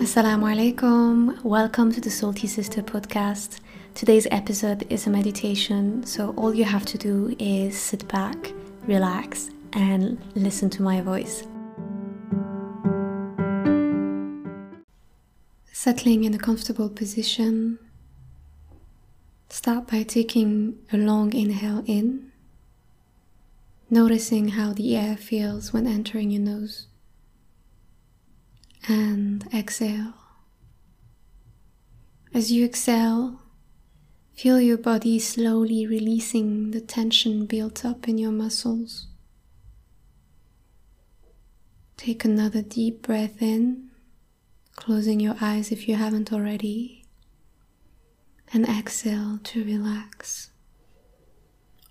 Assalamu alaikum. Welcome to the Soulty Sister podcast. Today's episode is a meditation, so all you have to do is sit back, relax, and listen to my voice. Settling in a comfortable position, start by taking a long inhale in, noticing how the air feels when entering your nose and exhale. As you exhale, feel your body slowly releasing the tension built up in your muscles. Take another deep breath in, closing your eyes if you haven't already, and exhale to relax.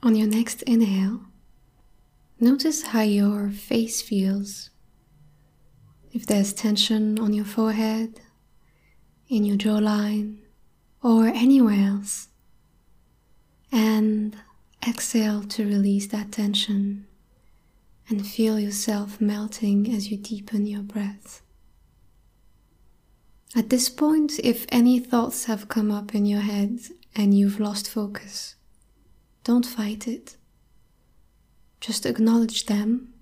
On your next inhale, notice how your face feels if there's tension on your forehead, in your jawline, or anywhere else. And exhale to release that tension and feel yourself melting as you deepen your breath. At this point, if any thoughts have come up in your head and you've lost focus, don't fight it. Just acknowledge them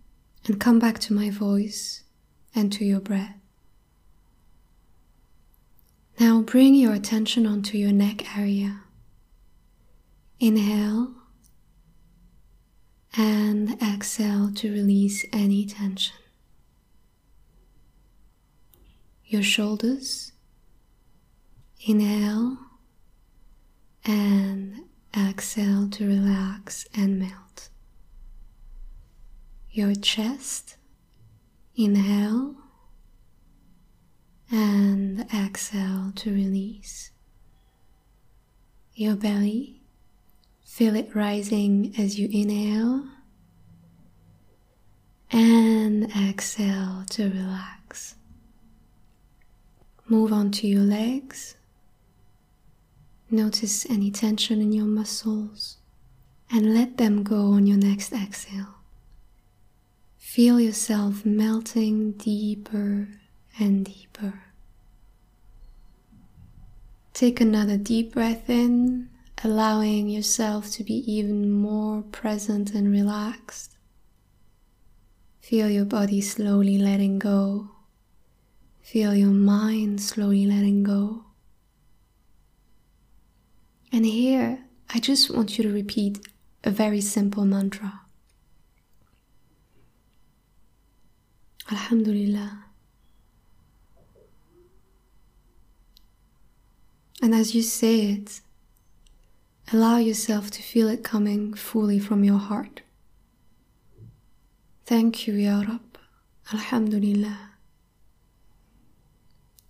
and come back to my voice and to your breath. Now bring your attention onto your neck area. Inhale and exhale to release any tension. Your shoulders. Inhale and exhale to relax and melt. Your chest. Inhale and exhale to release. Your belly, feel it rising as you inhale and exhale to relax. Move on to your legs. Notice any tension in your muscles and let them go on your next exhale. Feel yourself melting deeper and deeper. Take another deep breath in, allowing yourself to be even more present and relaxed. Feel your body slowly letting go. Feel your mind slowly letting go. And here, I just want you to repeat a very simple mantra. Alhamdulillah. And as you say it, allow yourself to feel it coming fully from your heart. Thank you, Ya Rab. Alhamdulillah.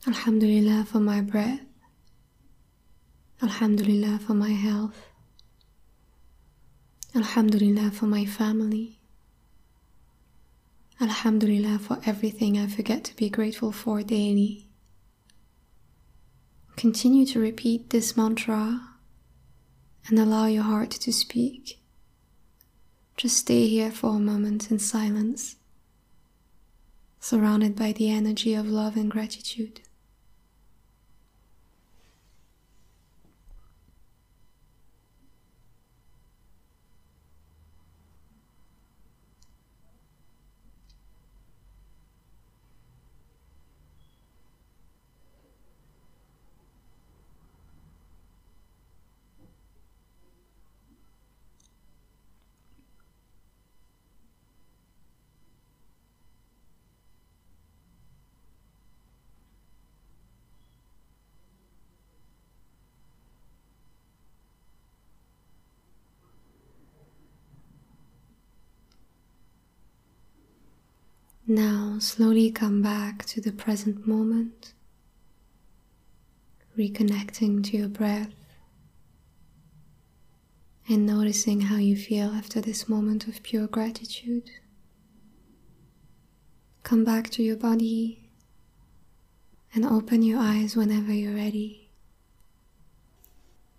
Alhamdulillah for my breath. Alhamdulillah for my health. Alhamdulillah for my family. Alhamdulillah for everything I forget to be grateful for daily. Continue to repeat this mantra and allow your heart to speak. Just stay here for a moment in silence, surrounded by the energy of love and gratitude. Now slowly come back to the present moment, reconnecting to your breath and noticing how you feel after this moment of pure gratitude. Come back to your body and open your eyes whenever you're ready.